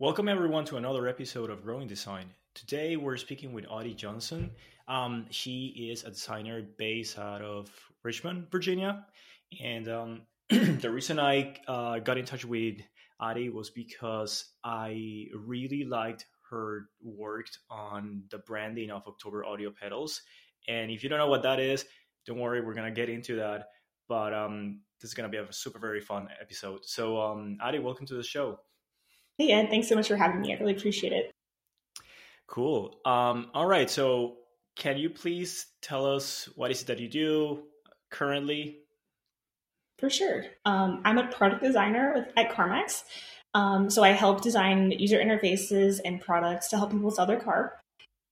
Welcome everyone to another episode of Growing Design. Today we're speaking with Addie Johnson. Um, she is a designer based out of Richmond, Virginia, and um, the reason I uh, got in touch with Addie was because I really liked her work on the branding of October Audio Pedals. And if you don't know what that is, don't worry, we're gonna get into that. But um, this is gonna be a super very fun episode. So, um, Addie, welcome to the show. Hey, Ed, thanks so much for having me. I really appreciate it. Cool. Um, all right. So, can you please tell us what is it that you do currently? For sure. Um, I'm a product designer with, at CarMax. Um, so, I help design user interfaces and products to help people sell their car.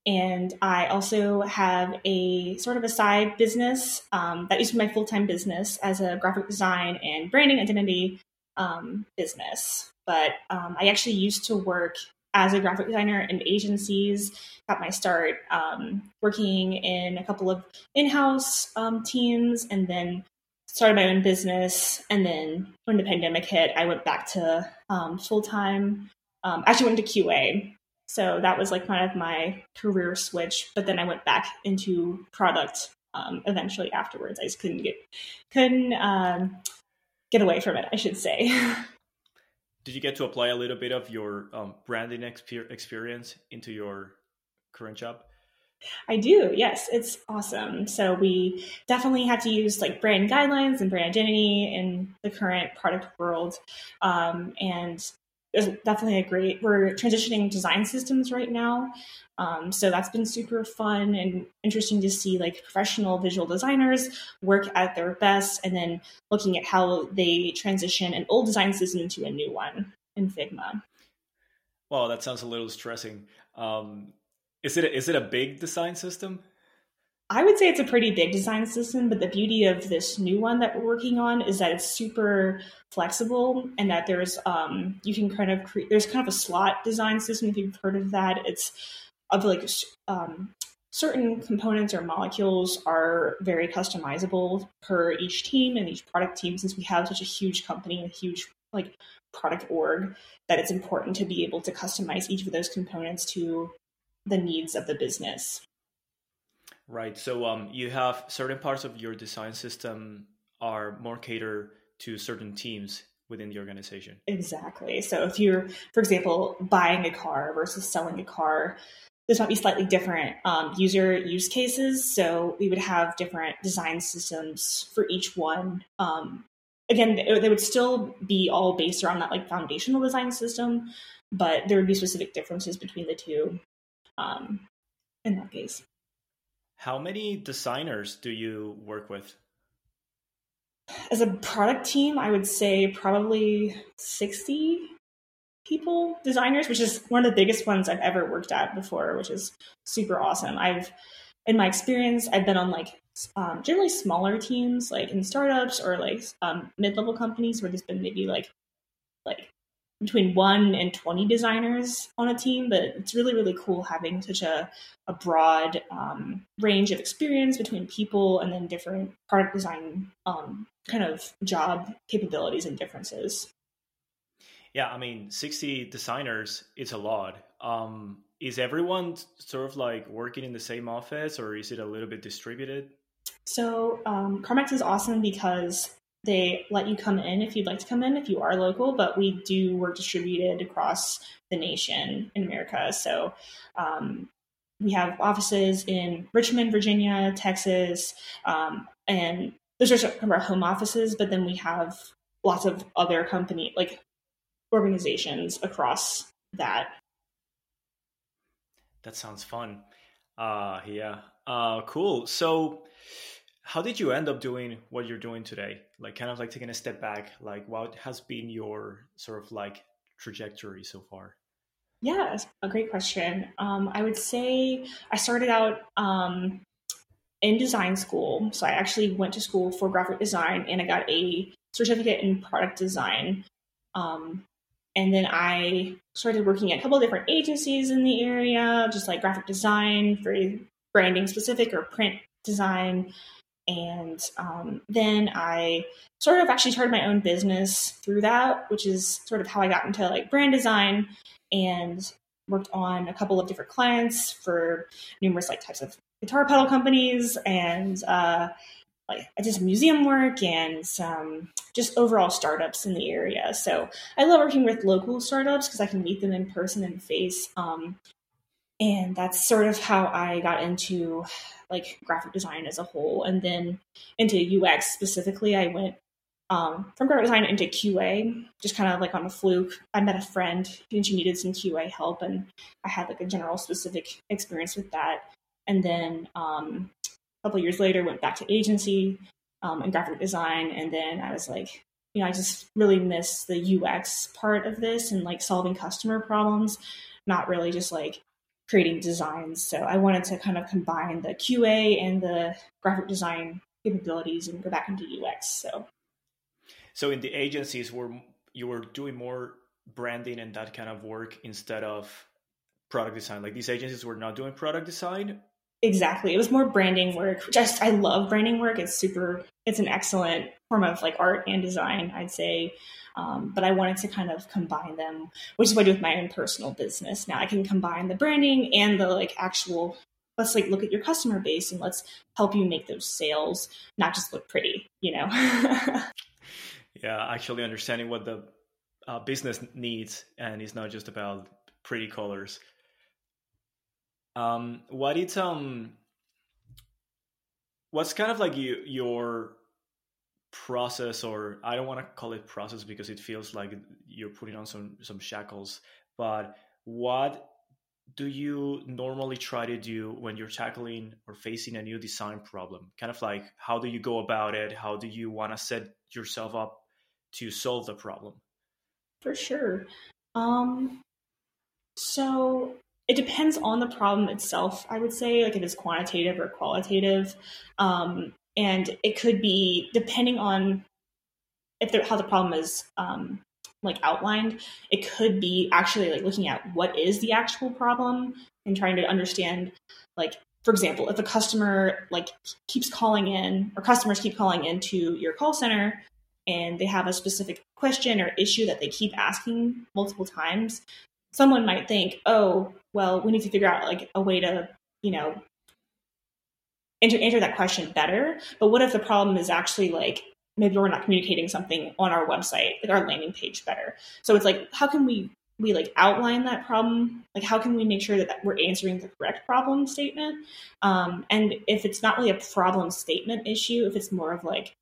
And I also have a sort of a side business um, that used to be my full time business as a graphic design and branding identity um, business but um, I actually used to work as a graphic designer in agencies. Got my start um, working in a couple of in-house um, teams, and then started my own business. And then when the pandemic hit, I went back to um, full time. Um, actually, went to QA. So that was like kind of my career switch. But then I went back into product um, eventually afterwards. I just couldn't get couldn't get away from it, I should say. did you get to apply a little bit of your um, branding exper- experience into your current job? I do. Yes, it's awesome. So we definitely had to use like brand guidelines and brand identity in the current product world, um, and there's definitely a great. We're transitioning design systems right now, um, so that's been super fun and interesting to see like professional visual designers work at their best and then looking at how they transition an old design system into a new one in Figma. Well, that sounds a little stressing. Um, is it a, is it a big design system? I would say it's a pretty big design system, but the beauty of this new one that we're working on is that it's super flexible and that there's um, you can kind of create there's kind of a slot design system if you've heard of that. It's of like um, certain components or molecules are very customizable per each team and each product team since we have such a huge company and a huge like product org that it's important to be able to customize each of those components to the needs of the business right so um, you have certain parts of your design system are more catered to certain teams within the organization exactly so if you're for example buying a car versus selling a car this might be slightly different um, user use cases. So we would have different design systems for each one. Um, again, they would still be all based around that like foundational design system, but there would be specific differences between the two um, in that case. How many designers do you work with? As a product team, I would say probably 60 people designers, which is one of the biggest ones I've ever worked at before, which is super awesome. I've, in my experience, I've been on like um, generally smaller teams, like in startups or like um, mid-level companies, where there's been maybe like like between one and 20 designers on a team but it's really really cool having such a, a broad um, range of experience between people and then different product design um, kind of job capabilities and differences yeah, I mean, 60 designers, it's a lot. Um, is everyone sort of like working in the same office or is it a little bit distributed? So, um, CarMax is awesome because they let you come in if you'd like to come in if you are local, but we do work distributed across the nation in America. So, um, we have offices in Richmond, Virginia, Texas, um, and those are some of our home offices. But then we have lots of other company like organizations across that. That sounds fun. Uh yeah. Uh cool. So how did you end up doing what you're doing today? Like kind of like taking a step back, like what has been your sort of like trajectory so far? Yeah, a great question. Um, I would say I started out um, in design school. So I actually went to school for graphic design and I got a certificate in product design. Um, and then I started working at a couple different agencies in the area, just like graphic design, for branding specific or print design. And um, then I sort of actually started my own business through that, which is sort of how I got into like brand design and worked on a couple of different clients for numerous like types of guitar pedal companies and uh, like I did some museum work and some just overall startups in the area. So I love working with local startups because I can meet them in person and face. Um, and that's sort of how I got into like graphic design as a whole, and then into UX specifically. I went um, from graphic design into QA, just kind of like on a fluke. I met a friend and she needed some QA help, and I had like a general specific experience with that. And then um, a couple years later, went back to agency um, and graphic design, and then I was like, you know, I just really miss the UX part of this and like solving customer problems, not really just like creating designs. So I wanted to kind of combine the QA and the graphic design capabilities and go back into UX. So, so in the agencies, were you were doing more branding and that kind of work instead of product design? Like these agencies were not doing product design. Exactly. It was more branding work. Just I love branding work. It's super. It's an excellent form of like art and design. I'd say. Um, but I wanted to kind of combine them, which is what I do with my own personal business. Now I can combine the branding and the like actual. Let's like look at your customer base and let's help you make those sales not just look pretty. You know. yeah, actually understanding what the uh, business needs, and it's not just about pretty colors. Um, what it's um, what's kind of like you, your process or i don't want to call it process because it feels like you're putting on some some shackles but what do you normally try to do when you're tackling or facing a new design problem? Kind of like how do you go about it? How do you want to set yourself up to solve the problem? For sure. Um so it depends on the problem itself. I would say like if it's quantitative or qualitative um and it could be depending on if how the problem is um, like outlined it could be actually like looking at what is the actual problem and trying to understand like for example if a customer like keeps calling in or customers keep calling into your call center and they have a specific question or issue that they keep asking multiple times someone might think oh well we need to figure out like a way to you know answer, answer that question better. But what if the problem is actually like maybe we're not communicating something on our website, like our landing page better. So it's like, how can we we like outline that problem? Like, how can we make sure that, that we're answering the correct problem statement? Um, and if it's not really a problem statement issue, if it's more of like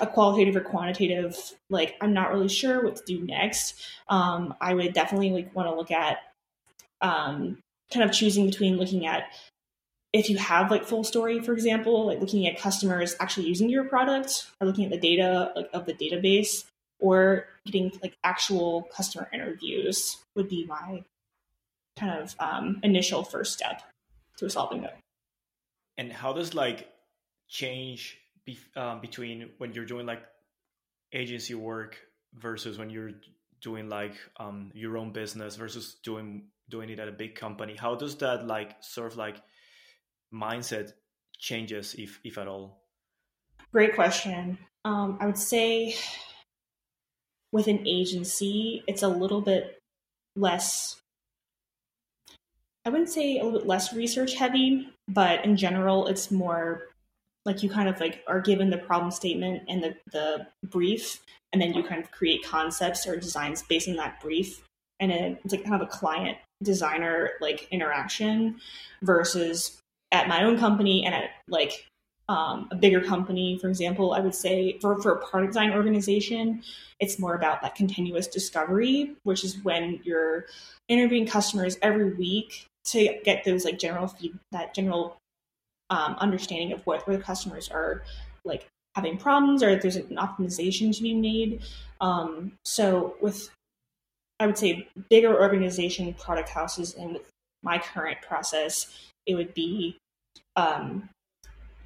a qualitative or quantitative, like I'm not really sure what to do next, um, I would definitely like want to look at um, kind of choosing between looking at if you have like FullStory, for example like looking at customers actually using your product or looking at the data like, of the database or getting like actual customer interviews would be my kind of um, initial first step to solving it. And how does like change be, um, between when you're doing like agency work versus when you're doing like um, your own business versus doing doing it at a big company how does that like sort of like mindset changes, if if at all? Great question. Um, I would say with an agency, it's a little bit less. I wouldn't say a little bit less research heavy, but in general, it's more like you kind of like are given the problem statement and the, the brief, and then you kind of create concepts or designs based on that brief. And it's like kind of a client designer like interaction versus at my own company and at like um, a bigger company, for example, I would say for, for a product design organization, it's more about that continuous discovery, which is when you're interviewing customers every week to get those like general feed, that general um, understanding of what where the customers are like having problems or if there's an optimization to be made. Um, so with, I would say bigger organization product houses and with my current process, it would be um,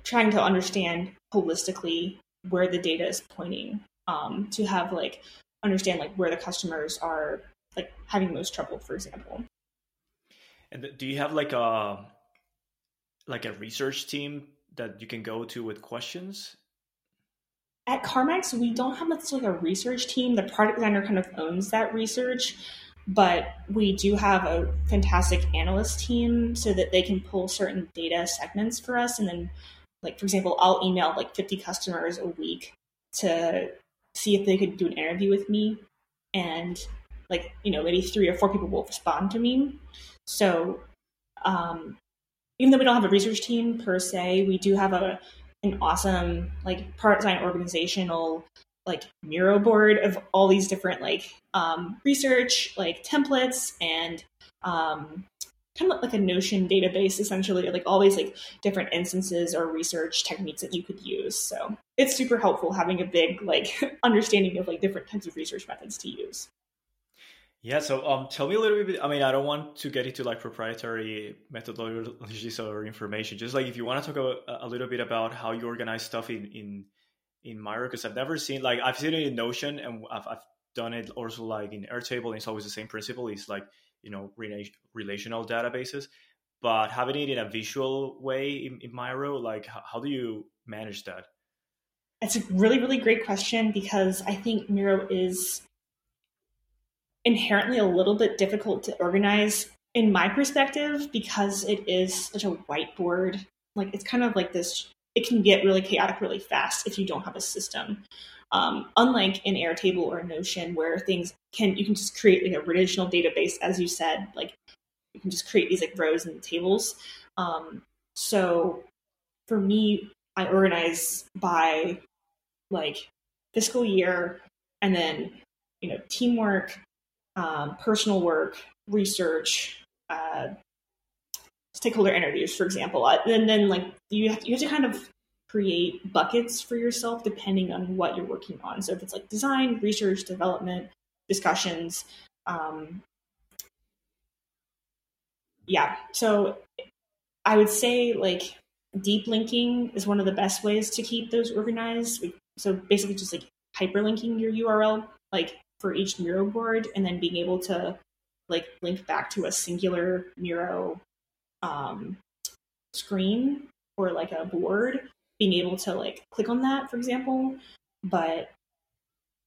trying to understand holistically where the data is pointing um, to have like understand like where the customers are like having most trouble for example and do you have like a like a research team that you can go to with questions? At CarMax, we don't have necessarily a research team. The product designer kind of owns that research, but we do have a fantastic analyst team so that they can pull certain data segments for us. And then, like, for example, I'll email like 50 customers a week to see if they could do an interview with me. And, like, you know, maybe three or four people will respond to me. So, um, even though we don't have a research team per se, we do have a an awesome like part design organizational like Miro board of all these different like um, research like templates and um, kind of like a Notion database essentially, like all these like different instances or research techniques that you could use. So it's super helpful having a big like understanding of like different types of research methods to use. Yeah, so um, tell me a little bit. I mean, I don't want to get into like proprietary methodologies or information. Just like if you want to talk a, a little bit about how you organize stuff in in in Miro, because I've never seen like I've seen it in Notion and I've, I've done it also like in Airtable. And it's always the same principle. It's like you know relational databases, but having it in a visual way in, in Miro, like how, how do you manage that? It's a really really great question because I think Miro is inherently a little bit difficult to organize in my perspective because it is such a whiteboard. Like it's kind of like this, it can get really chaotic really fast if you don't have a system. Um, unlike in Airtable or Notion, where things can, you can just create like a relational database, as you said, like you can just create these like rows and tables. Um, so for me, I organize by like fiscal year and then, you know, teamwork, um, personal work, research, uh, stakeholder interviews, for example. Uh, and then like you have, you have to kind of create buckets for yourself depending on what you're working on. So if it's like design, research, development, discussions, um, yeah. So I would say like deep linking is one of the best ways to keep those organized. So basically just like hyperlinking your URL, like for each Miro board and then being able to like link back to a singular Miro um, screen or like a board, being able to like click on that, for example. But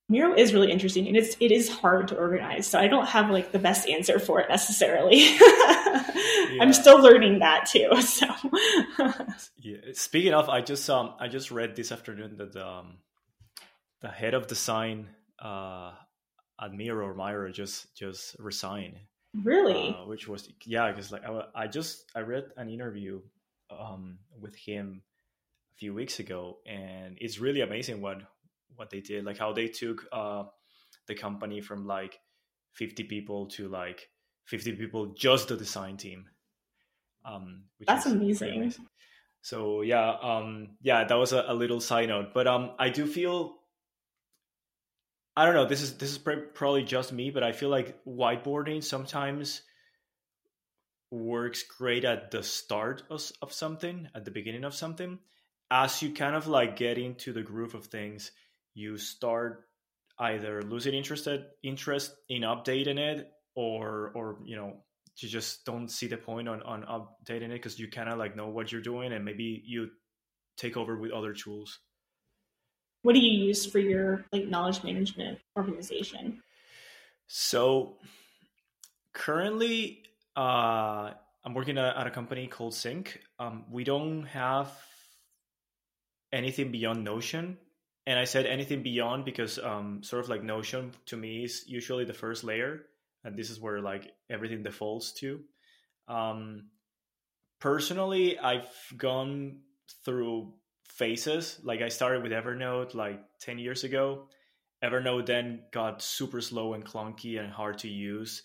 Miro is really interesting and it's it is hard to organize. So I don't have like the best answer for it necessarily. yeah. I'm still learning that too. So yeah. Speaking of, I just um I just read this afternoon that um the head of design uh Admiro or Miro just just resigned. Really? Uh, which was yeah, because like I, I, just I read an interview um, with him a few weeks ago, and it's really amazing what what they did, like how they took uh, the company from like fifty people to like fifty people, just the design team. Um, That's amazing. amazing. So yeah, um, yeah, that was a, a little side note, but um, I do feel I don't know. This is this is probably just me, but I feel like whiteboarding sometimes works great at the start of, of something, at the beginning of something. As you kind of like get into the groove of things, you start either losing interested interest in updating it, or or you know you just don't see the point on on updating it because you kind of like know what you're doing, and maybe you take over with other tools what do you use for your like knowledge management organization? So currently uh, i'm working at a company called sync. Um, we don't have anything beyond notion. And i said anything beyond because um, sort of like notion to me is usually the first layer. And this is where like everything defaults to. Um, personally i've gone through phases. Like I started with Evernote like 10 years ago. Evernote then got super slow and clunky and hard to use,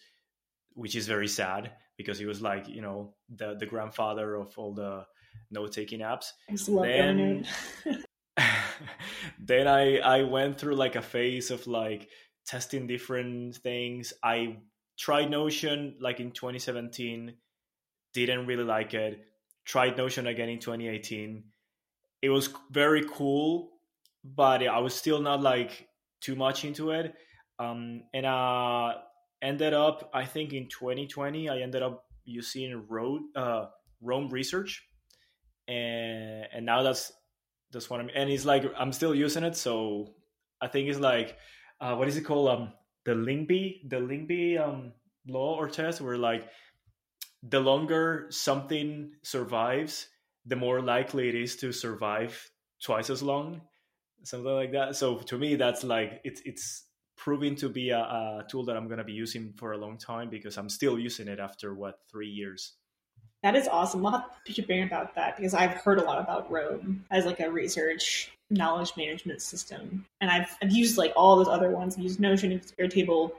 which is very sad because it was like, you know, the the grandfather of all the note-taking apps. I love then, then I I went through like a phase of like testing different things. I tried Notion like in 2017, didn't really like it. Tried Notion again in 2018 it was very cool, but I was still not like too much into it. Um, and uh, ended up, I think in 2020, I ended up using Road, uh, Roam Research. and and now that's that's what I'm and it's like I'm still using it so I think it's like uh, what is it called um the Lindy the Lindy um law or test where like the longer something survives the more likely it is to survive twice as long something like that. So to me that's like it's it's proving to be a, a tool that i'm going to be using for a long time because i'm still using it after what three years. That is awesome. We'll have to brain about that because i've heard a lot about roam as like a research knowledge management system. And i've, I've used like all those other ones. I've used notion airtable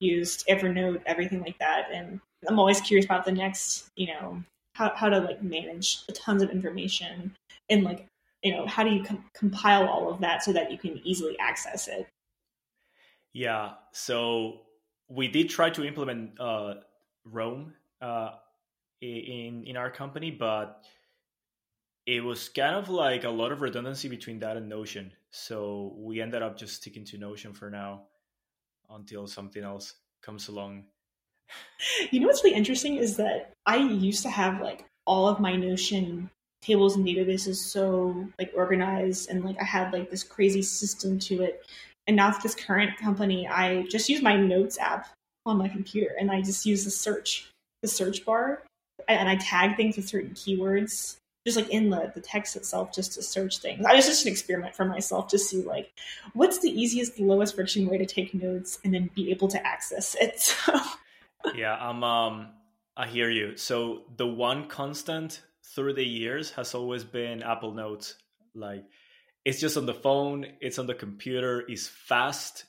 used evernote everything like that. And i'm always curious about the next you know how, how to like manage tons of information and like you know how do you com- compile all of that so that you can easily access it? Yeah so we did try to implement uh, roam uh, in in our company but it was kind of like a lot of redundancy between that and notion. So we ended up just sticking to notion for now until something else comes along you know what's really interesting is that I used to have like all of my Notion tables and databases so like organized and like I had like this crazy system to it. And now with this current company, I just use my notes app on my computer and I just use the search, the search bar, and I tag things with certain keywords, just like in the, the text itself, just to search things. I was just an experiment for myself to see like what's the easiest, lowest friction way to take notes and then be able to access it. So yeah, I'm um I hear you. So the one constant through the years has always been Apple Notes. Like it's just on the phone, it's on the computer, it's fast,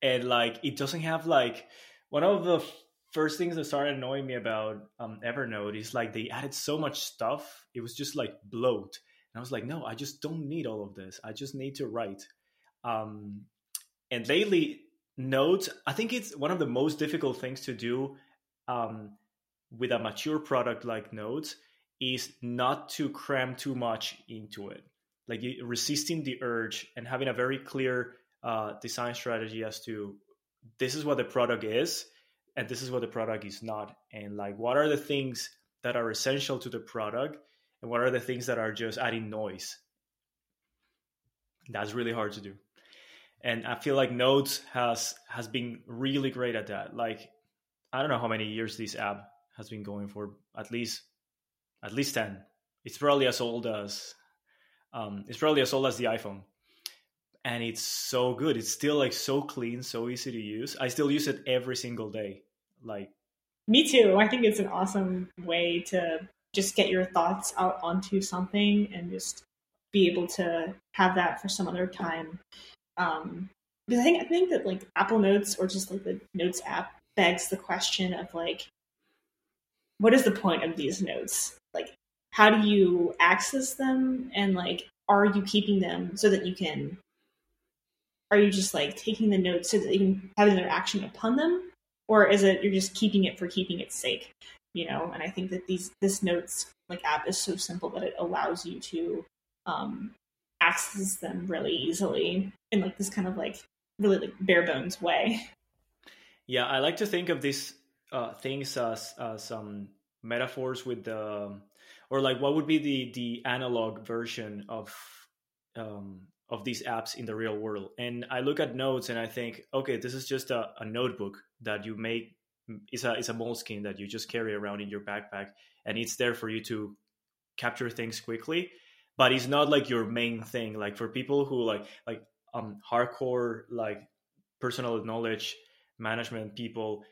and like it doesn't have like one of the first things that started annoying me about um, Evernote is like they added so much stuff. It was just like bloat, and I was like, no, I just don't need all of this. I just need to write. Um, and lately, Notes, I think it's one of the most difficult things to do um, with a mature product like Notes is not to cram too much into it. Like resisting the urge and having a very clear uh, design strategy as to this is what the product is and this is what the product is not. And like, what are the things that are essential to the product and what are the things that are just adding noise? That's really hard to do and I feel like Notes has has been really great at that. Like I don't know how many years this app has been going for. At least at least ten. It's probably as old as um, it's probably as old as the iPhone, and it's so good. It's still like so clean, so easy to use. I still use it every single day. Like me too. I think it's an awesome way to just get your thoughts out onto something and just be able to have that for some other time um, because I think I think that like Apple Notes or just like the Notes app begs the question of like, what is the point of these notes? Like, how do you access them, and like, are you keeping them so that you can? Are you just like taking the notes so that you can have an interaction upon them, or is it you're just keeping it for keeping its sake? You know, and I think that these this notes like app is so simple that it allows you to um, access them really easily in like this kind of like really like bare bones way. Yeah, I like to think of these uh, things as as um, metaphors with the or like what would be the the analog version of um, of these apps in the real world. And I look at notes and I think, okay, this is just a, a notebook that you make. It's a it's a Moleskine that you just carry around in your backpack, and it's there for you to capture things quickly but it's not like your main thing. Like for people who like like um hardcore like personal knowledge management people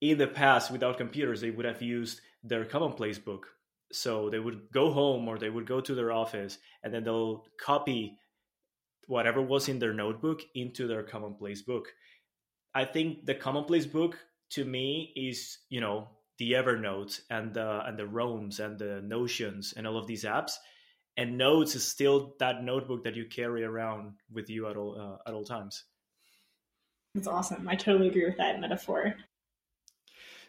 in the past without computers they would have used their commonplace book. So they would go home or they would go to their office and then they'll copy whatever was in their notebook into their commonplace book. I think the commonplace book to me is you know the evernote and the and the roams and the notions and all of these apps and notes is still that notebook that you carry around with you at all uh, at all times. That's awesome. I totally agree with that metaphor.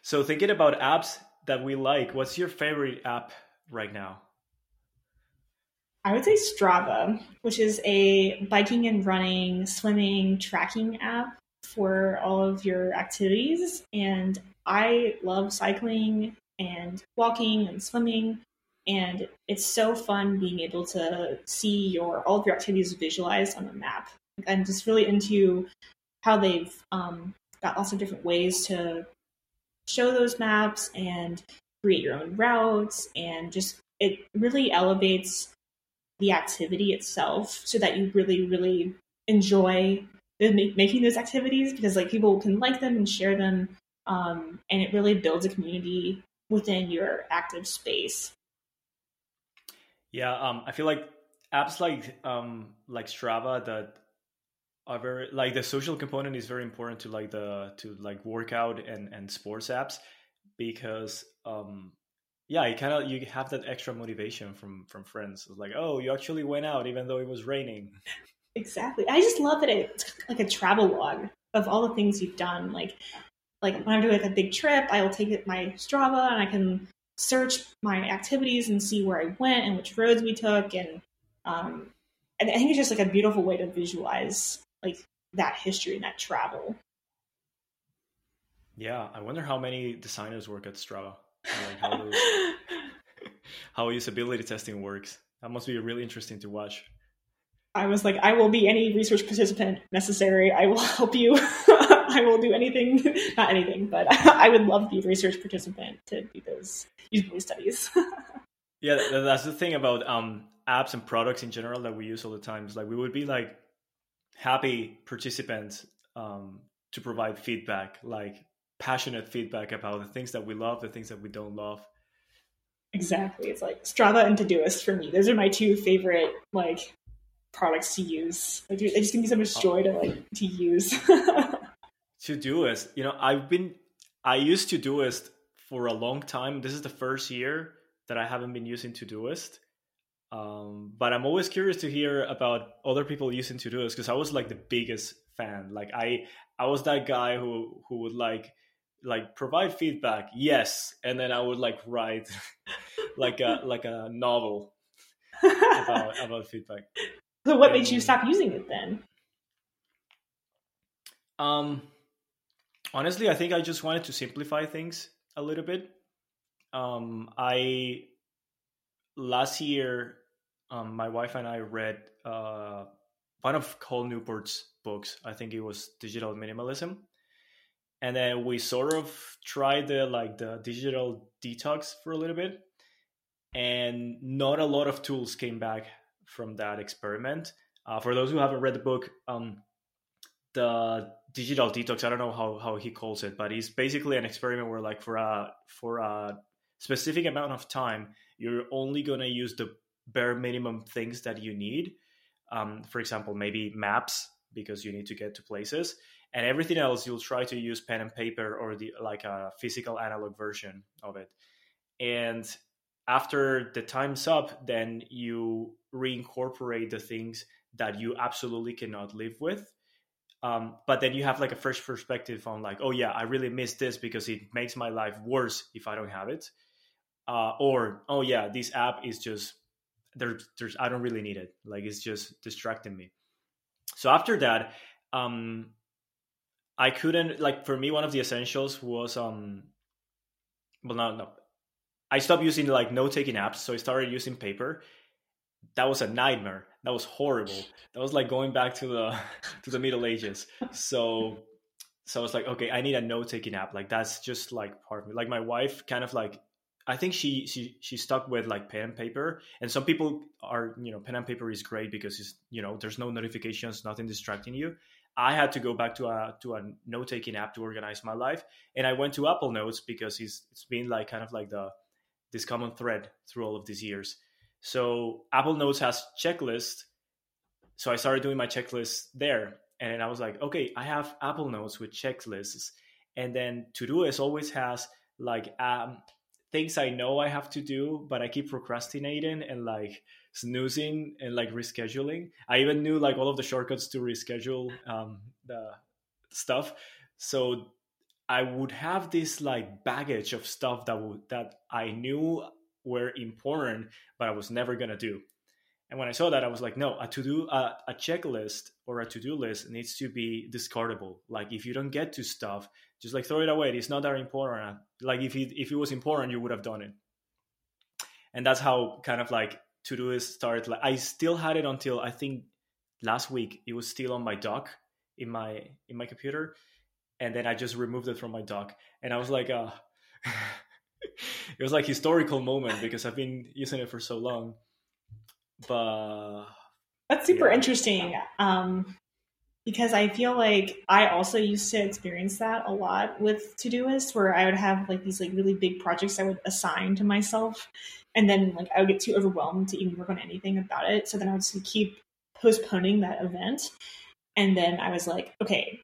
So thinking about apps that we like what's your favorite app right now? I would say strava which is a biking and running swimming tracking app for all of your activities. And i love cycling and walking and swimming and it's so fun being able to see your all of your activities visualized on the map. I'm just really into how they've um, got lots of different ways to show those maps and create your own routes, and just it really elevates the activity itself so that you really, really enjoy making those activities because like people can like them and share them um, and it really builds a community within your active space yeah um, i feel like apps like um, like strava that are very like the social component is very important to like the to like workout and and sports apps because um yeah you kind of you have that extra motivation from from friends. It's like oh you actually went out even though it was raining. Exactly. I just love that it's like a travel log of all the things you've done. Like like when i'm doing like a big trip i will take my strava and i can search my activities and see where i went and which roads we took and um and i think it's just like a beautiful way to visualize like that history and that travel yeah i wonder how many designers work at strava like how, those, how usability testing works. That must be really interesting to watch. I was like, I will be any research participant necessary. I will help you. I will do anything, not anything, but I would love to be a research participant to do those usability studies. yeah, that's the thing about um, apps and products in general that we use all the time. Is like we would be like happy participants um, to provide feedback, like passionate feedback about the things that we love, the things that we don't love. Exactly. It's like Strava and Todoist for me. Those are my two favorite like products to use. Like they just give me so much joy to like to use. Todoist, you know, I've been I used To Todoist for a long time. This is the first year that I haven't been using Todoist. Um, but I'm always curious to hear about other people using To Todoist because I was like the biggest fan. Like I I was that guy who who would like like provide feedback yes and then i would like write like a like a novel about about feedback so what made you stop using it then um honestly i think i just wanted to simplify things a little bit. Um i last year um my wife and i read uh one of Cal Newport's books. I think it was digital minimalism. And then we sort of tried the like the digital detox for a little bit and not a lot of tools came back from that experiment. Uh, for those who haven't read the book um, the digital detox i don't know how, how he calls it but it's basically an experiment where like for a for a specific amount of time you're only going to use the bare minimum things that you need. Um, for example maybe maps because you need to get to places and everything else you'll try to use pen and paper or the like a physical analog version of it. And after the time's up then you reincorporate the things that you absolutely cannot live with um, but then you have like a fresh perspective on like oh yeah i really miss this because it makes my life worse if i don't have it. Uh, or oh yeah this app is just there's there's i don't really need it. Like it's just distracting me. So after that um I couldn't like for me one of the essentials was um well no no. I stopped using like note taking apps so I started using paper. That was a nightmare. That was horrible. That was like going back to the to the Middle Ages. So so I was like, okay, I need a note taking app. Like that's just like part of me. Like my wife kind of like I think she she she stuck with like pen and paper. And some people are, you know, pen and paper is great because it's you know, there's no notifications, nothing distracting you. I had to go back to a to a note taking app to organize my life, and I went to Apple Notes because it's it's been like kind of like the this common thread through all of these years. So Apple Notes has checklist, so I started doing my checklist there, and I was like, okay, I have Apple Notes with checklists, and then Todoist always has like um, things I know I have to do, but I keep procrastinating and like snoozing and like rescheduling. I even knew like all of the shortcuts to reschedule um, the stuff. So I would have this like baggage of stuff that would that I knew were important, but I was never gonna do. And when I saw that, I was like, no, a to do a, checklist or a to do list needs to be discardable. Like if you don't get to stuff, just like throw it away. It's not that important. Like if it, if it was important, you would have done it. and that's how kind of like Todoist started. Like I still had it until I think last week. It was still on my dock in my in my computer, and then I just removed it from my dock, and I was like, uh, it was like historical moment because I've been using it for so long. But that's super yeah. interesting. Um, because I feel like I also used to experience that a lot with Todoist, where I would have like these like really big projects I would assign to myself, and then like I would get too overwhelmed to even work on anything about it. So then I would just keep postponing that event, and then I was like, okay,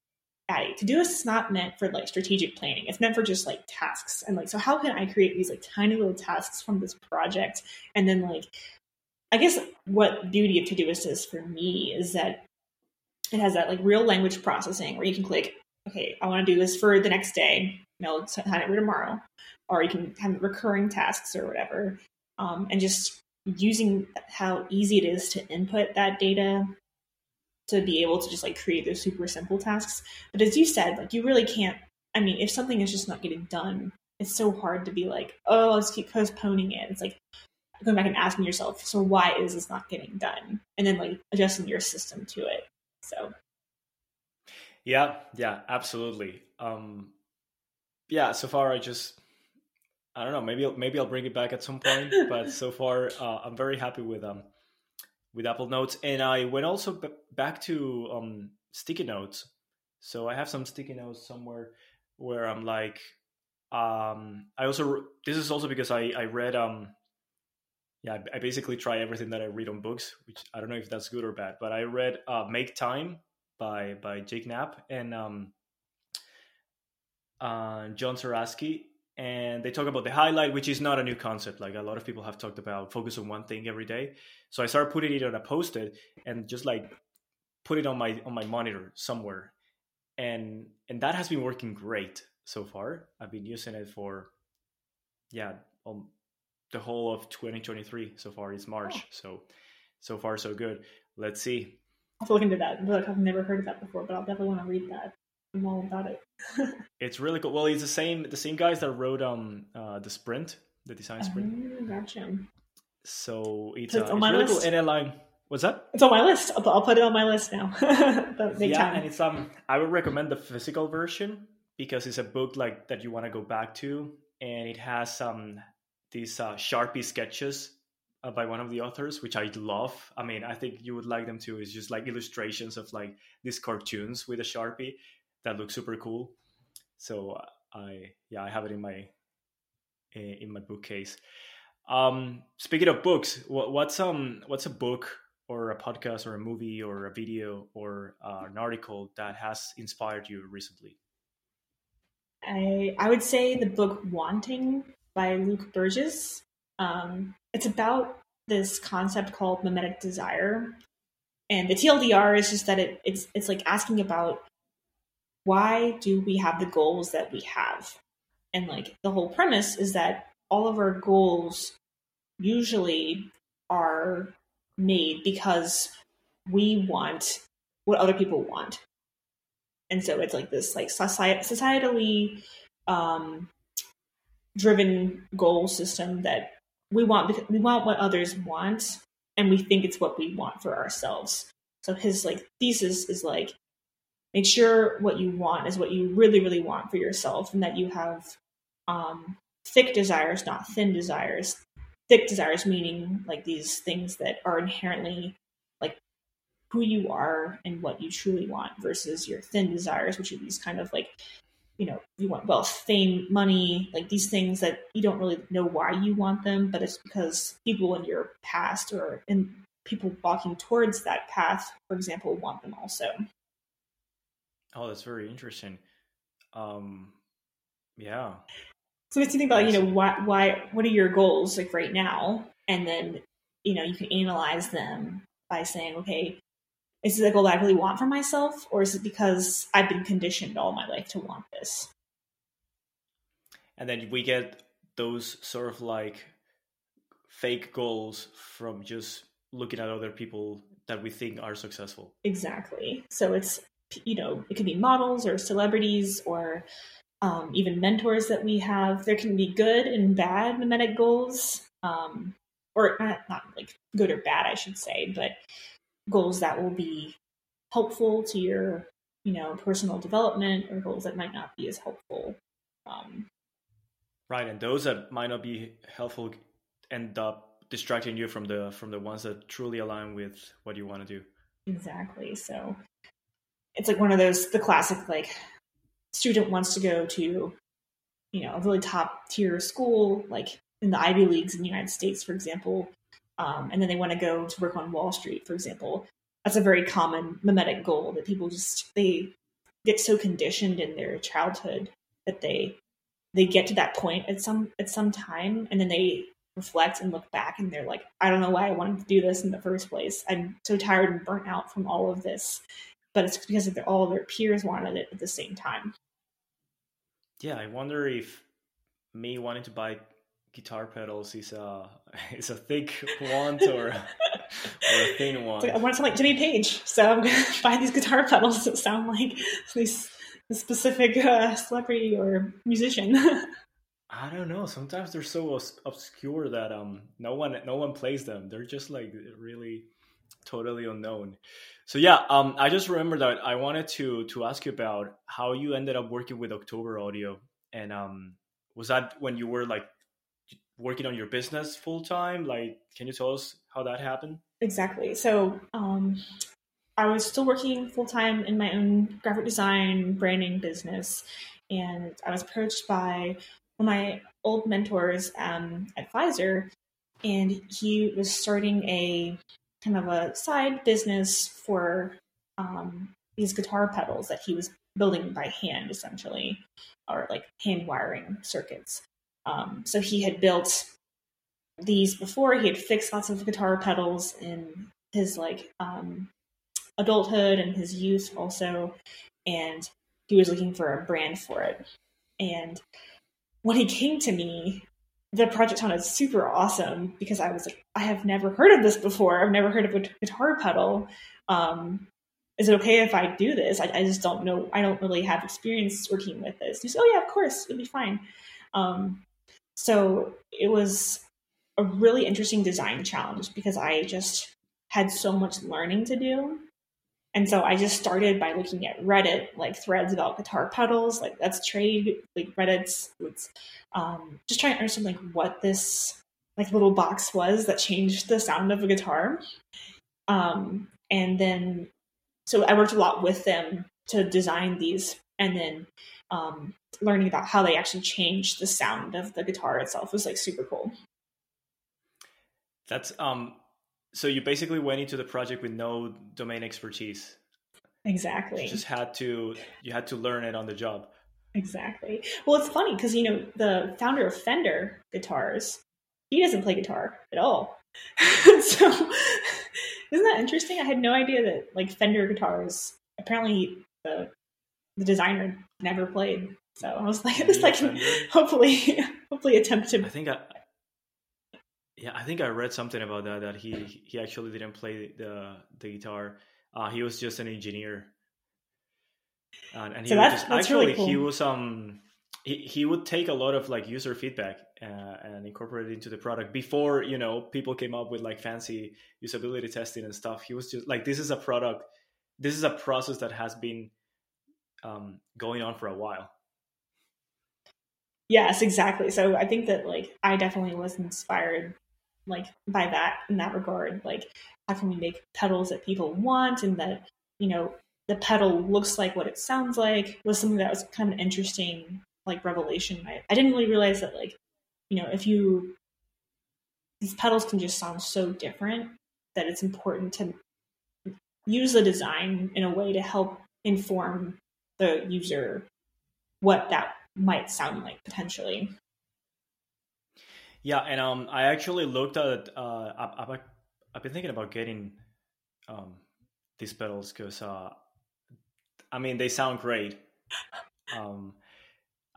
Addie, Todoist is not meant for like strategic planning. It's meant for just like tasks, and like so how can I create these like tiny little tasks from this project, and then like I guess what beauty of Todoist is for me is that it has that like real language processing where you can click, okay, I want to do this for the next day. You know, have it for tomorrow. Or you can have recurring tasks or whatever. Um, and just using how easy it is to input that data to be able to just like create those super simple tasks. But as you said, like you really can't. I mean, if something is just not getting done, it's so hard to be like, oh, let's keep postponing it. It's like going back and asking yourself, so why is this not getting done? And then like adjusting your system to it. So yeah, yeah, absolutely. Um yeah, so far I just I don't know, maybe maybe I'll bring it back at some point, but so far uh, I'm very happy with um with Apple Notes and I went also b- back to um sticky notes. So I have some sticky notes somewhere where I'm like um I also this is also because I I read um yeah, I basically try everything that I read on books, which I don't know if that's good or bad. But I read uh, "Make Time" by by Jake Knapp and um, uh, John Zeratsky, and they talk about the highlight, which is not a new concept. Like a lot of people have talked about, focus on one thing every day. So I started putting it on a post-it and just like put it on my on my monitor somewhere, and and that has been working great so far. I've been using it for yeah. Um, the whole of 2023 so far. It's March, oh. so so far so good. Let's see. I'll look into that. I've never heard of that before, but I'll definitely want to read that. I'm all about it. it's really cool. Well, he's the same the same guys that wrote um uh, the Sprint, the design Sprint. Oh, gotcha. So it's, so it's, uh, it's really list. cool. And like, what's that? It's on my list. I'll, I'll put it on my list now. yeah, time. and it's um I would recommend the physical version because it's a book like that you want to go back to, and it has some um, these uh, Sharpie sketches uh, by one of the authors, which I love. I mean, I think you would like them too. It's just like illustrations of like these cartoons with a Sharpie that look super cool. So I yeah, I have it in my in my bookcase. Um, speaking of books, what, what's um what's a book or a podcast or a movie or a video or uh, an article that has inspired you recently? I I would say the book Wanting by Luke Burgis. Um, it's about this concept called mimetic desire, and the TLDR is just that it, it's it's like asking about why do we have the goals that we have, and like the whole premise is that all of our goals usually are made because we want what other people want. And so it's like this like societally um, driven goal system that we want we want what others want and we think it's what we want for ourselves. So his like thesis is like make sure what you want is what you really really want for yourself and that you have um, thick desires not thin desires. Thick desires meaning like these things that are inherently like who you are and what you truly want versus your thin desires which are these kind of like you know you want wealth fame money like these things that you don't really know why you want them but it's because people in your past or in people walking towards that path for example want them also oh that's very interesting um yeah so it's think about you know why why what are your goals like right now and then you know you can analyze them by saying okay is this a goal that I really want for myself, or is it because I've been conditioned all my life to want this? And then we get those sort of like fake goals from just looking at other people that we think are successful. Exactly. So it's, you know, it could be models or celebrities or um, even mentors that we have. There can be good and bad mimetic goals. Um, or not, not like good or bad, I should say, but goals that will be helpful to your, you know, personal development or goals that might not be as helpful. Um, right. And those that might not be helpful end up distracting you from the from the ones that truly align with what you want to do. Exactly. So it's like one of those the classic like student wants to go to you know a really top tier school like in the ivy leagues in the united states for example um, and then they want to go to work on wall street for example. That's a very common mimetic goal that people just they get so conditioned in their childhood that they they get to that point at some at some time and then they reflect and look back and they're like i don't know why i wanted to do this in the first place. I'm so tired and burnt out from all of this but it's because of all their peers wanted it at the same time yeah, I wonder if me wanting to buy guitar pedals is a is a thick want or, or a thin one. I want to sound like Jimmy Page, so I'm gonna buy these guitar pedals that sound like these specific uh, celebrity or musician. I don't know. Sometimes they're so obscure that um no one no one plays them. They're just like really totally unknown. So yeah, um, I just remember that I wanted to to ask you about how you ended up working with October Audio, and um, was that when you were like working on your business full time? Like, can you tell us how that happened? Exactly. So um, I was still working full time in my own graphic design branding business, and I was approached by one of my old mentors um, at Pfizer, and he was starting a kind of a side business for um, these guitar pedals that he was building by hand, essentially, or like hand wiring circuits. Um, so he had built these before. He had fixed lots of guitar pedals in his like um, adulthood and his youth also, and he was looking for a brand for it. And when he came to me the project sounded super awesome because I was like, I have never heard of this before. I've never heard of a guitar pedal. Um, is it okay if I do this? I, I, just don't know. I don't really have experience working with this. He said, oh yeah, of course, it'll be fine. Um, so it was a really interesting design challenge because I just had so much learning to do and so I just started by looking at Reddit, like threads about guitar pedals, like that's trade, like Reddit's, it's um, just trying to understand like what this like little box was that changed the sound of a guitar. Um, and then, so I worked a lot with them to design these, and then um, learning about how they actually changed the sound of the guitar itself was like super cool. That's um so you basically went into the project with no domain expertise. Exactly. you just had to you had to learn it on the job. Exactly. Well it's funny because you know the founder of fender guitars he doesn't play guitar at all. So isn't that interesting? I had no idea that like fender guitars apparently the the designer never played. So i was like this like hopefully hopefully attempt to i think i yeah, I think I read something about that that he he actually didn't play the the guitar. Uh, he was just an engineer. And, and he so that's, just, that's actually really cool. he was um he, he would take a lot of like user feedback uh, and incorporate it into the product before you know people came up with like fancy usability testing and stuff he was just like this is a product this is a process that has been um, going on for a while yes exactly so i think that like i definitely was inspired like by that in that regard like how can we make pedals that people want and that you know the pedal looks like what it sounds like was something that was kind of an interesting like revelation. I, I didn't really realize that like you know if you these pedals can just sound so different that it's important to use the design in a way to help inform the user what that might sound like potentially yeah, and um, I actually looked at. Uh, I've, I've been thinking about getting um these pedals because uh, I mean they sound great. Um,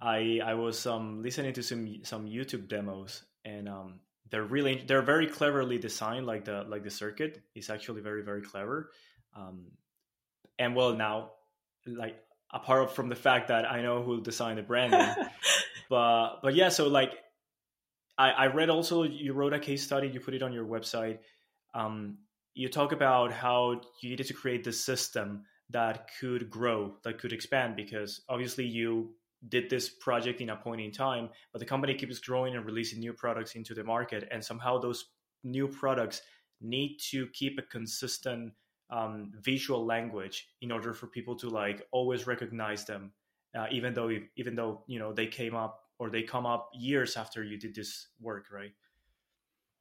I I was um listening to some some YouTube demos and um they're really they're very cleverly designed like the like the circuit is actually very very clever um and well now like apart from the fact that i know who designed the branding but but yeah so like I, I read also you wrote a case study. You put it on your website. Um, you talk about how you needed to create this system that could grow, that could expand, because obviously you did this project in a point in time, but the company keeps growing and releasing new products into the market, and somehow those new products need to keep a consistent um, visual language in order for people to like always recognize them, uh, even though even though you know they came up or they come up years after you did this work, right?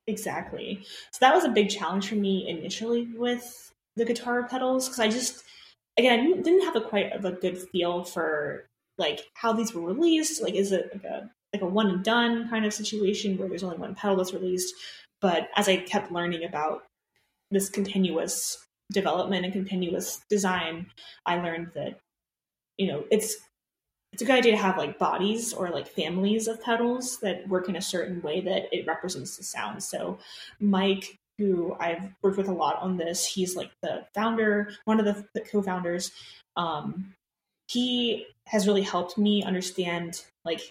Exactly. So that was a big challenge for me initially with the guitar pedals because I just again I didn't have a quite of a good feel for like how these were released. Like, is it like a like a one and done kind of situation where there's only one pedal that's released? But as I kept learning about this continuous development and continuous design, I learned that you know it's it's a good idea to have like bodies or like families of pedals that work in a certain way that it represents the sound. So Mike, who I've worked with a lot on this, he's like the founder, one of the, the co-founders. Um, he has really helped me understand like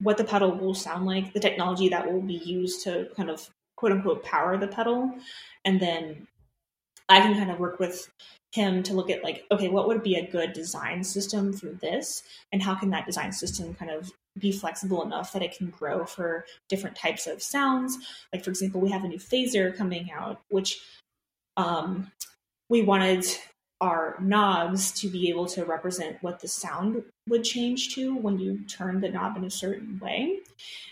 what the pedal will sound like, the technology that will be used to kind of quote unquote power the pedal, and then I can kind of work with him to look at like okay what would be a good design system for this? And how can that design system kind of be flexible enough that it can grow for different types of sounds? Like for example we have a new phaser coming out which um, we wanted our knobs to be able to represent what the sound would change to when you turn the knob in a certain way.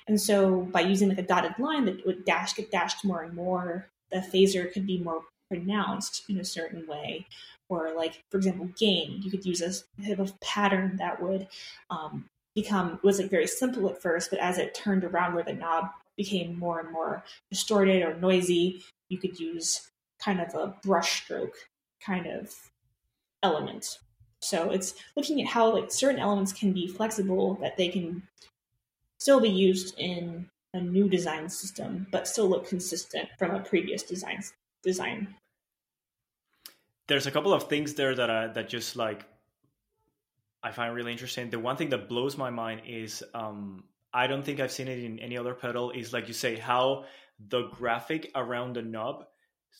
And so by using like a dotted line that would dash get dashed more and more, the phaser could be more pronounced in a certain way or like for example gain you could use a type of pattern that would um, become was like very simple at first but as it turned around where the knob became more and more distorted or noisy you could use kind of a brush stroke kind of element. So it's looking at how like certain elements can be flexible that they can still be used in a new design system but still look consistent from a previous design design there's a couple of things there that I, that just like I find really interesting. The one thing that blows my mind is um, I don't think I've seen it in any other pedal. Is like you say how the graphic around the knob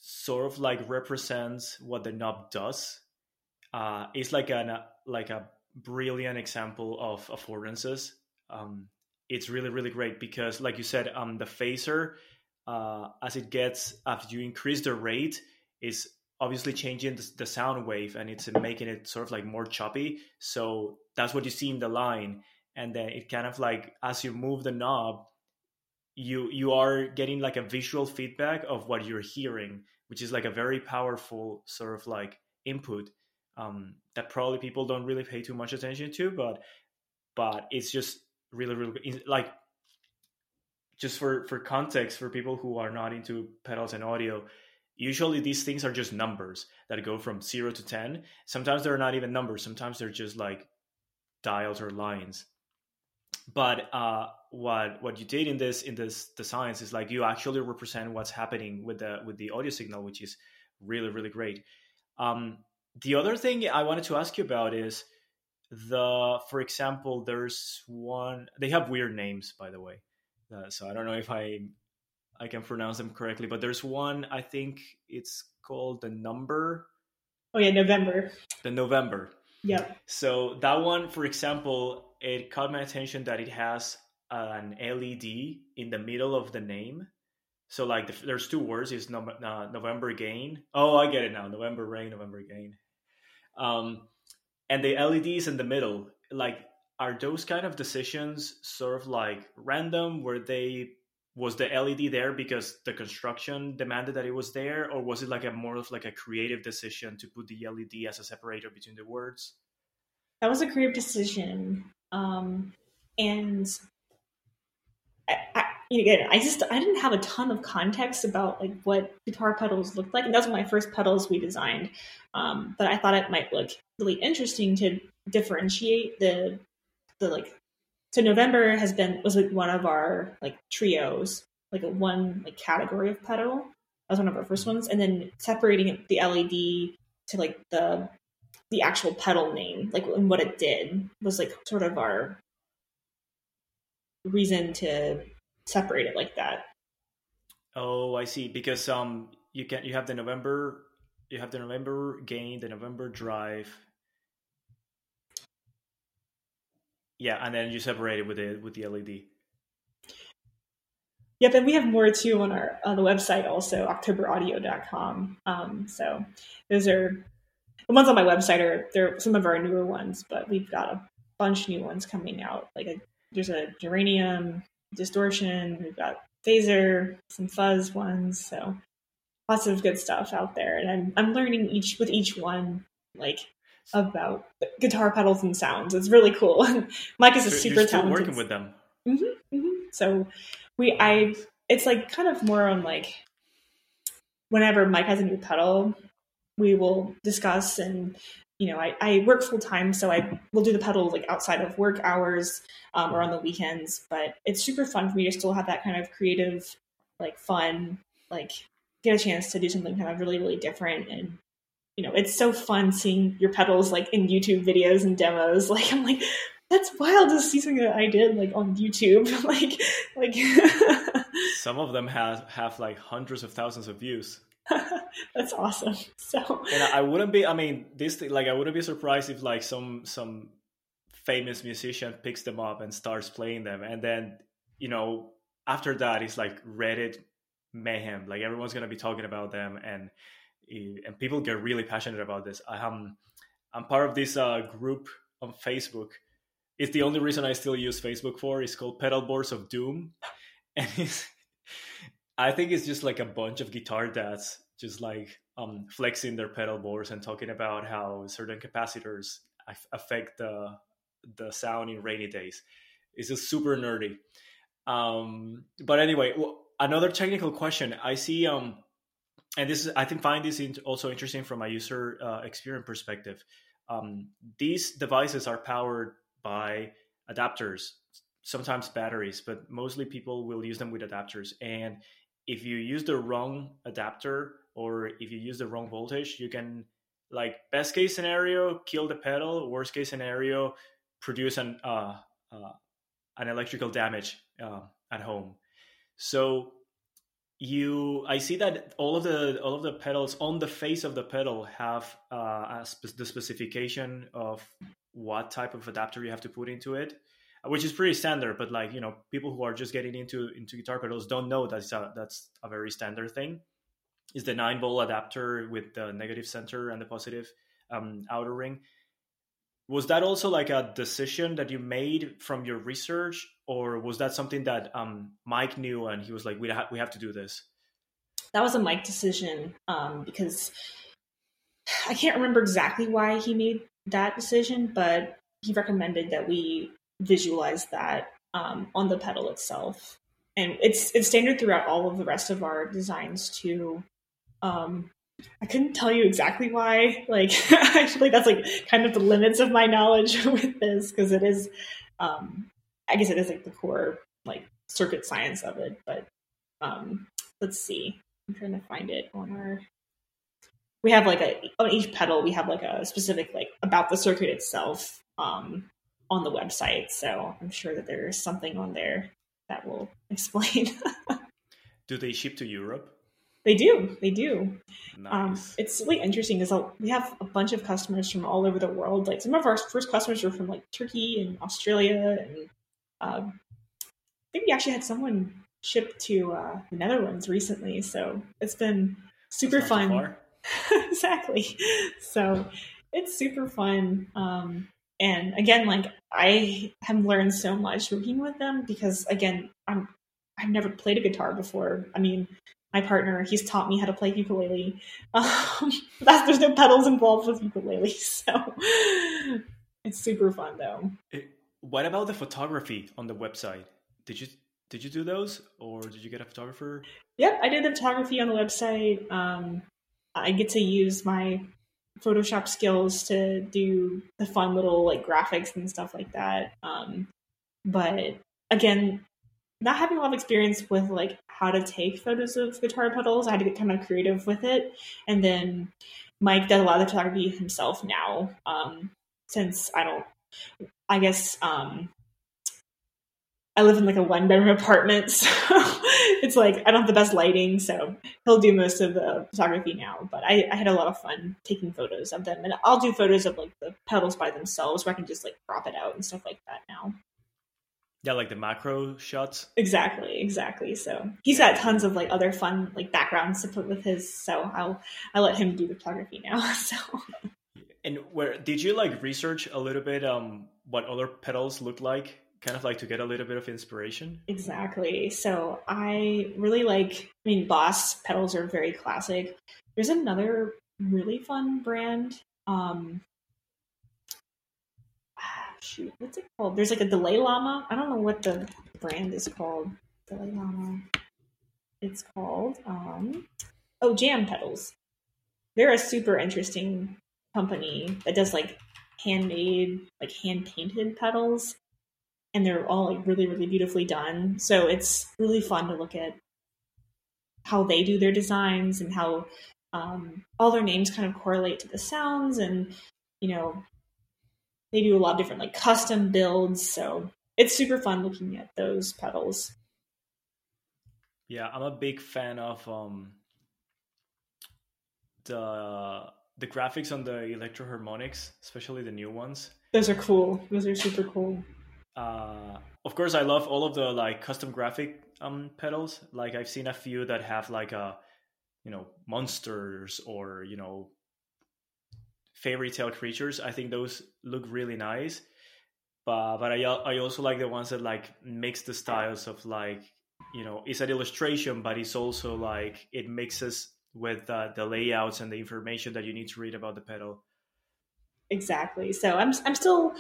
sort of like represents what the knob does. Uh, it's like an like a brilliant example of affordances. Um, it's really really great because, like you said, um, the phaser uh, as it gets after you increase the rate is obviously changing the, the, sound wave and it's making it sort of like more choppy. So that's what you see in the line. And then it kind of like as you move the knob you you are getting like a visual feedback of what you're hearing which is like a very powerful sort of like input um, that probably people don't really pay too much attention to but but it's just really really like just for for context for people who are not into pedals and audio usually these things are just numbers that go from 0 to 10 sometimes they're not even numbers. Sometimes they're just like dials or lines. But uh, what what you did in this in this the science is like you actually represent what's happening with the with the audio signal which is really really great. Um, the other thing i wanted to ask you about is the for example there's one they have weird names by the way. Uh, so i don't know if i I can pronounce them correctly, but there's one I think it's called the number. Oh yeah, November. The November. Yep. So that one, for example, it caught my attention that it has an LED in the middle of the name. So like the, there's two words. Is no, uh, November gain. Oh, I get it now. November rain, November gain. Um, and the LEDs in the middle. Like, are those kind of decisions sort of like random? Where they was the LED there because the construction demanded that it was there, or was it like a more of like a creative decision to put the LED as a separator between the words? That was a creative decision, um, and I, I, again, I just I didn't have a ton of context about like what guitar pedals looked like, and those were my first pedals we designed. Um, but I thought it might look really interesting to differentiate the the like so November has been was like one of our like trios, like a one like category of pedal. That was one of our first ones, and then separating the LED to like the the actual pedal name, like and what it did was like sort of our reason to separate it like that. Oh, I see. Because um, you can you have the November, you have the November gain, the November drive. Yeah, and then you separate it with the with the LED. Yep, and we have more too on our on the website also octoberaudio.com. Um, so those are the ones on my website are they're some of our newer ones, but we've got a bunch new ones coming out. Like a, there's a germanium distortion, we've got phaser, some fuzz ones, so lots of good stuff out there. And I'm I'm learning each with each one like about guitar pedals and sounds. It's really cool. Mike is a super You're still talented. working with them. Mm-hmm, mm-hmm. So we I it's like kind of more on like whenever Mike has a new pedal, we will discuss and you know I, I work full time so I will do the pedal like outside of work hours um, or on the weekends but it's super fun for me to still have that kind of creative like fun like get a chance to do something kind of really really different and you know it's so fun seeing your pedals like in YouTube videos and demos like I'm like that's wild to see something that I did like on YouTube like like some of them have have like hundreds of thousands of views That's awesome. So, and I wouldn't be. I mean, this like I wouldn't be surprised if like some some famous musician picks them up and starts playing them, and then you know after that it's like Reddit mayhem. Like everyone's gonna be talking about them, and and people get really passionate about this. I am I'm part of this uh, group on Facebook. It's the only reason I still use Facebook for. It's called Pedal Boards of Doom, and it's I think it's just like a bunch of guitar dads just like um, flexing their pedal boards and talking about how certain capacitors affect the the sound in rainy days. It's just super nerdy. Um, but anyway, well, another technical question. I see, um, and this is I think find this also interesting from a user uh, experience perspective. Um, these devices are powered by adapters, sometimes batteries, but mostly people will use them with adapters. And if you use the wrong adapter or if you use the wrong voltage, you can like best case scenario kill the pedal, worst case scenario produce an uh, uh, an electrical damage uh, at home. So you i see that all of the all of the pedals on the face of the pedal have uh, spe- the specification of what type of adapter you have to put into it which is pretty standard. But like you know, people who are just getting into into guitar pedals don't know that's a, that's a very standard thing. Is the nine volt adapter with the negative center and the positive um, outer ring? Was that also like a decision that you made from your research, or was that something that um, Mike knew and he was like, "We ha- we have to do this"? That was a Mike decision um, because I can't remember exactly why he made that decision, but he recommended that we visualize that um, on the pedal itself. And it's it's standard throughout all of the rest of our designs too. Um, I couldn't tell you exactly why. Like, actually, that's like kind of the limits of my knowledge with this because it is, um, I guess, it is like the core like circuit science of it. But um, let's see. I'm trying to find it on our. We have like a on each pedal we have like a specific like about the circuit itself. Um, on the website. So I'm sure that there's something on there that will explain. do they ship to Europe? They do. They do. Nice. Um, it's really interesting because we have a bunch of customers from all over the world. Like some of our first customers were from like Turkey and Australia, and um, I think we actually had someone ship to uh, the Netherlands recently. So it's been super fun. exactly. So it's super fun. Um, and again like i have learned so much working with them because again i'm i've never played a guitar before i mean my partner he's taught me how to play ukulele um, there's no pedals involved with ukulele so it's super fun though it, what about the photography on the website did you did you do those or did you get a photographer yep i did the photography on the website um, i get to use my Photoshop skills to do the fun little like graphics and stuff like that. Um, but again, not having a lot of experience with like how to take photos of guitar pedals, I had to get kind of creative with it. And then Mike does a lot of the photography himself now, um, since I don't. I guess um, I live in like a one bedroom apartment, so it's like I don't have the best lighting, so he'll do most of the photography now. But I, I had a lot of fun taking photos of them, and I'll do photos of like the pedals by themselves, where I can just like crop it out and stuff like that now. Yeah, like the macro shots. Exactly, exactly. So he's got tons of like other fun like backgrounds to put with his. So I'll I let him do the photography now. So. And where did you like research a little bit um what other pedals look like? Kind of like to get a little bit of inspiration. Exactly. So I really like. I mean, Boss pedals are very classic. There's another really fun brand. Um, shoot, what's it called? There's like a delay Llama. I don't know what the brand is called. delay Llama. It's called um, oh Jam Pedals. They're a super interesting company that does like handmade, like hand painted pedals, and they're all like really really beautifully done. So it's really fun to look at how they do their designs and how um, all their names kind of correlate to the sounds and you know they do a lot of different like custom builds so it's super fun looking at those pedals yeah i'm a big fan of um the the graphics on the Electro-Harmonix especially the new ones those are cool those are super cool uh of course i love all of the like custom graphic um pedals like i've seen a few that have like a you know monsters or you know fairy tale creatures. I think those look really nice. But but I I also like the ones that like mix the styles of like you know it's an illustration, but it's also like it mixes with uh, the layouts and the information that you need to read about the pedal. Exactly. So I'm I'm still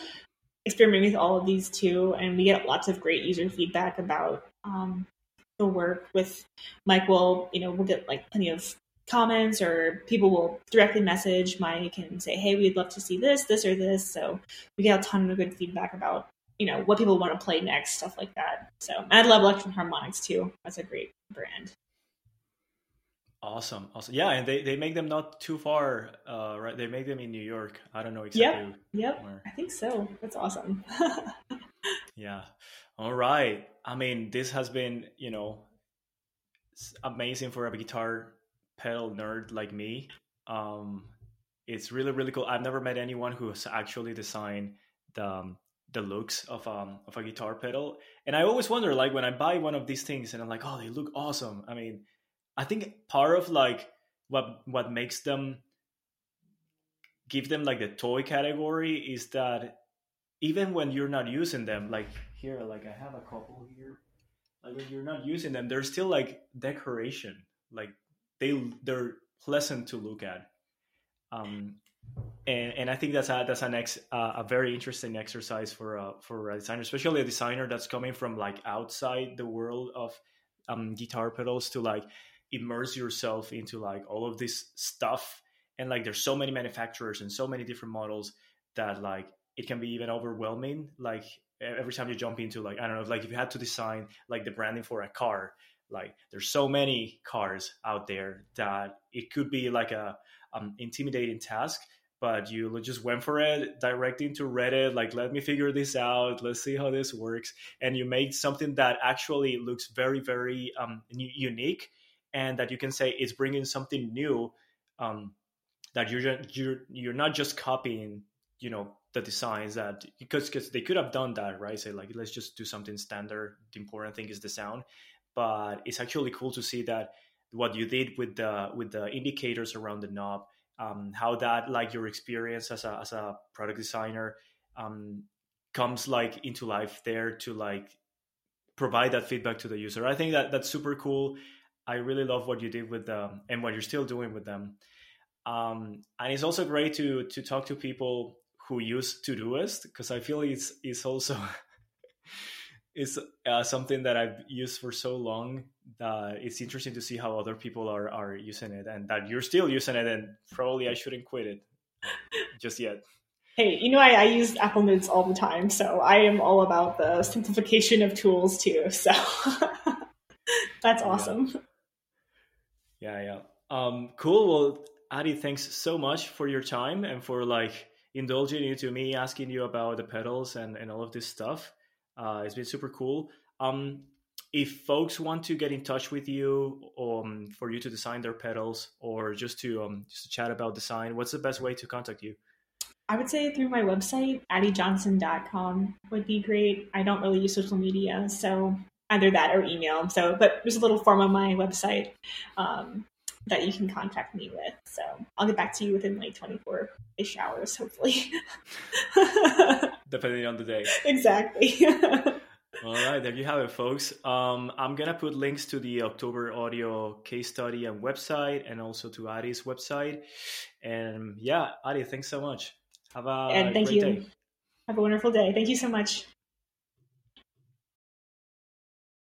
experimenting with all of these too, and we get lots of great user feedback about um, the work. With Mike, will you know we'll get like plenty of comments or people will directly message Mike and say, "Hey, we'd love to see this, this, or this." So we get a ton of good feedback about you know what people want to play next, stuff like that. So I love Electro-Harmonix too. That's a great brand. Awesome, awesome. Yeah, and they, they make them not too far, uh, right? They make them in New York. I don't know exactly. Yep, yep. Where. I think so. That's awesome. yeah. All right. I mean, this has been, you know, amazing for a guitar pedal nerd like me, um, it's really really cool. I've never met anyone who has actually designed the um, the looks of um of a guitar pedal, and I always wonder like when I buy one of these things and I'm like, oh, they look awesome. I mean, I think part of like what what makes them give them like the toy category is that even when you're not using them, like here, like I have a couple here, like when you're not using them, they're still like decoration. Like they they're pleasant to look at. Um, and and I think that's a that's an ex, uh, a very interesting exercise for a for a designer, especially a designer that's coming from like outside the world of um, guitar pedals to like immerse yourself into like all of this stuff. And like there's so many manufacturers and so many different models that like it can be even overwhelming. Like every time you jump into like I don't know, like if you had to design like the branding for a car, like there's so many cars out there that it could be like a um, intimidating task but you just went for it direct into reddit like let me figure this out let's see how this works and you made something that actually looks very very um, unique and that you can say it's bringing something new um, that you're you're you're not just copying you know the designs that because because they could have done that right? Say like let's just do something standard. The important thing is the sound. But it's actually cool to see that what you did with the with the indicators around the knob um, how that like your experience as a, as a product designer um, comes like into life there to like provide that feedback to the user. I think that that's super cool i really love what you did with them and what you're still doing with them um, and it's also great to to talk to people who use todoist because i feel it's it's also is uh, something that I've used for so long that it's interesting to see how other people are are using it, and that you're still using it, and probably I shouldn't quit it just yet. Hey, you know I, I use Apple Notes all the time, so I am all about the simplification of tools too. So that's awesome. Yeah, yeah. yeah. Um, cool. Well, Addie, thanks so much for your time and for like indulging into me asking you about the pedals and, and all of this stuff. Uh, it's been super cool. Um, if folks want to get in touch with you um, for you to design their pedals or just to um, just to chat about design, what's the best way to contact you? I would say through my website, addiejohnson.com would be great. I don't really use social media, so either that or email. So, but there's a little form on my website um, that you can contact me with. So I'll get back to you within like 24 ish hours, hopefully. Depending on the day. Exactly. All right, there you have it, folks. Um, I'm gonna put links to the October audio case study and website, and also to Addie's website. And yeah, Addie, thanks so much. Have a and thank you. day. Have a wonderful day. Thank you so much.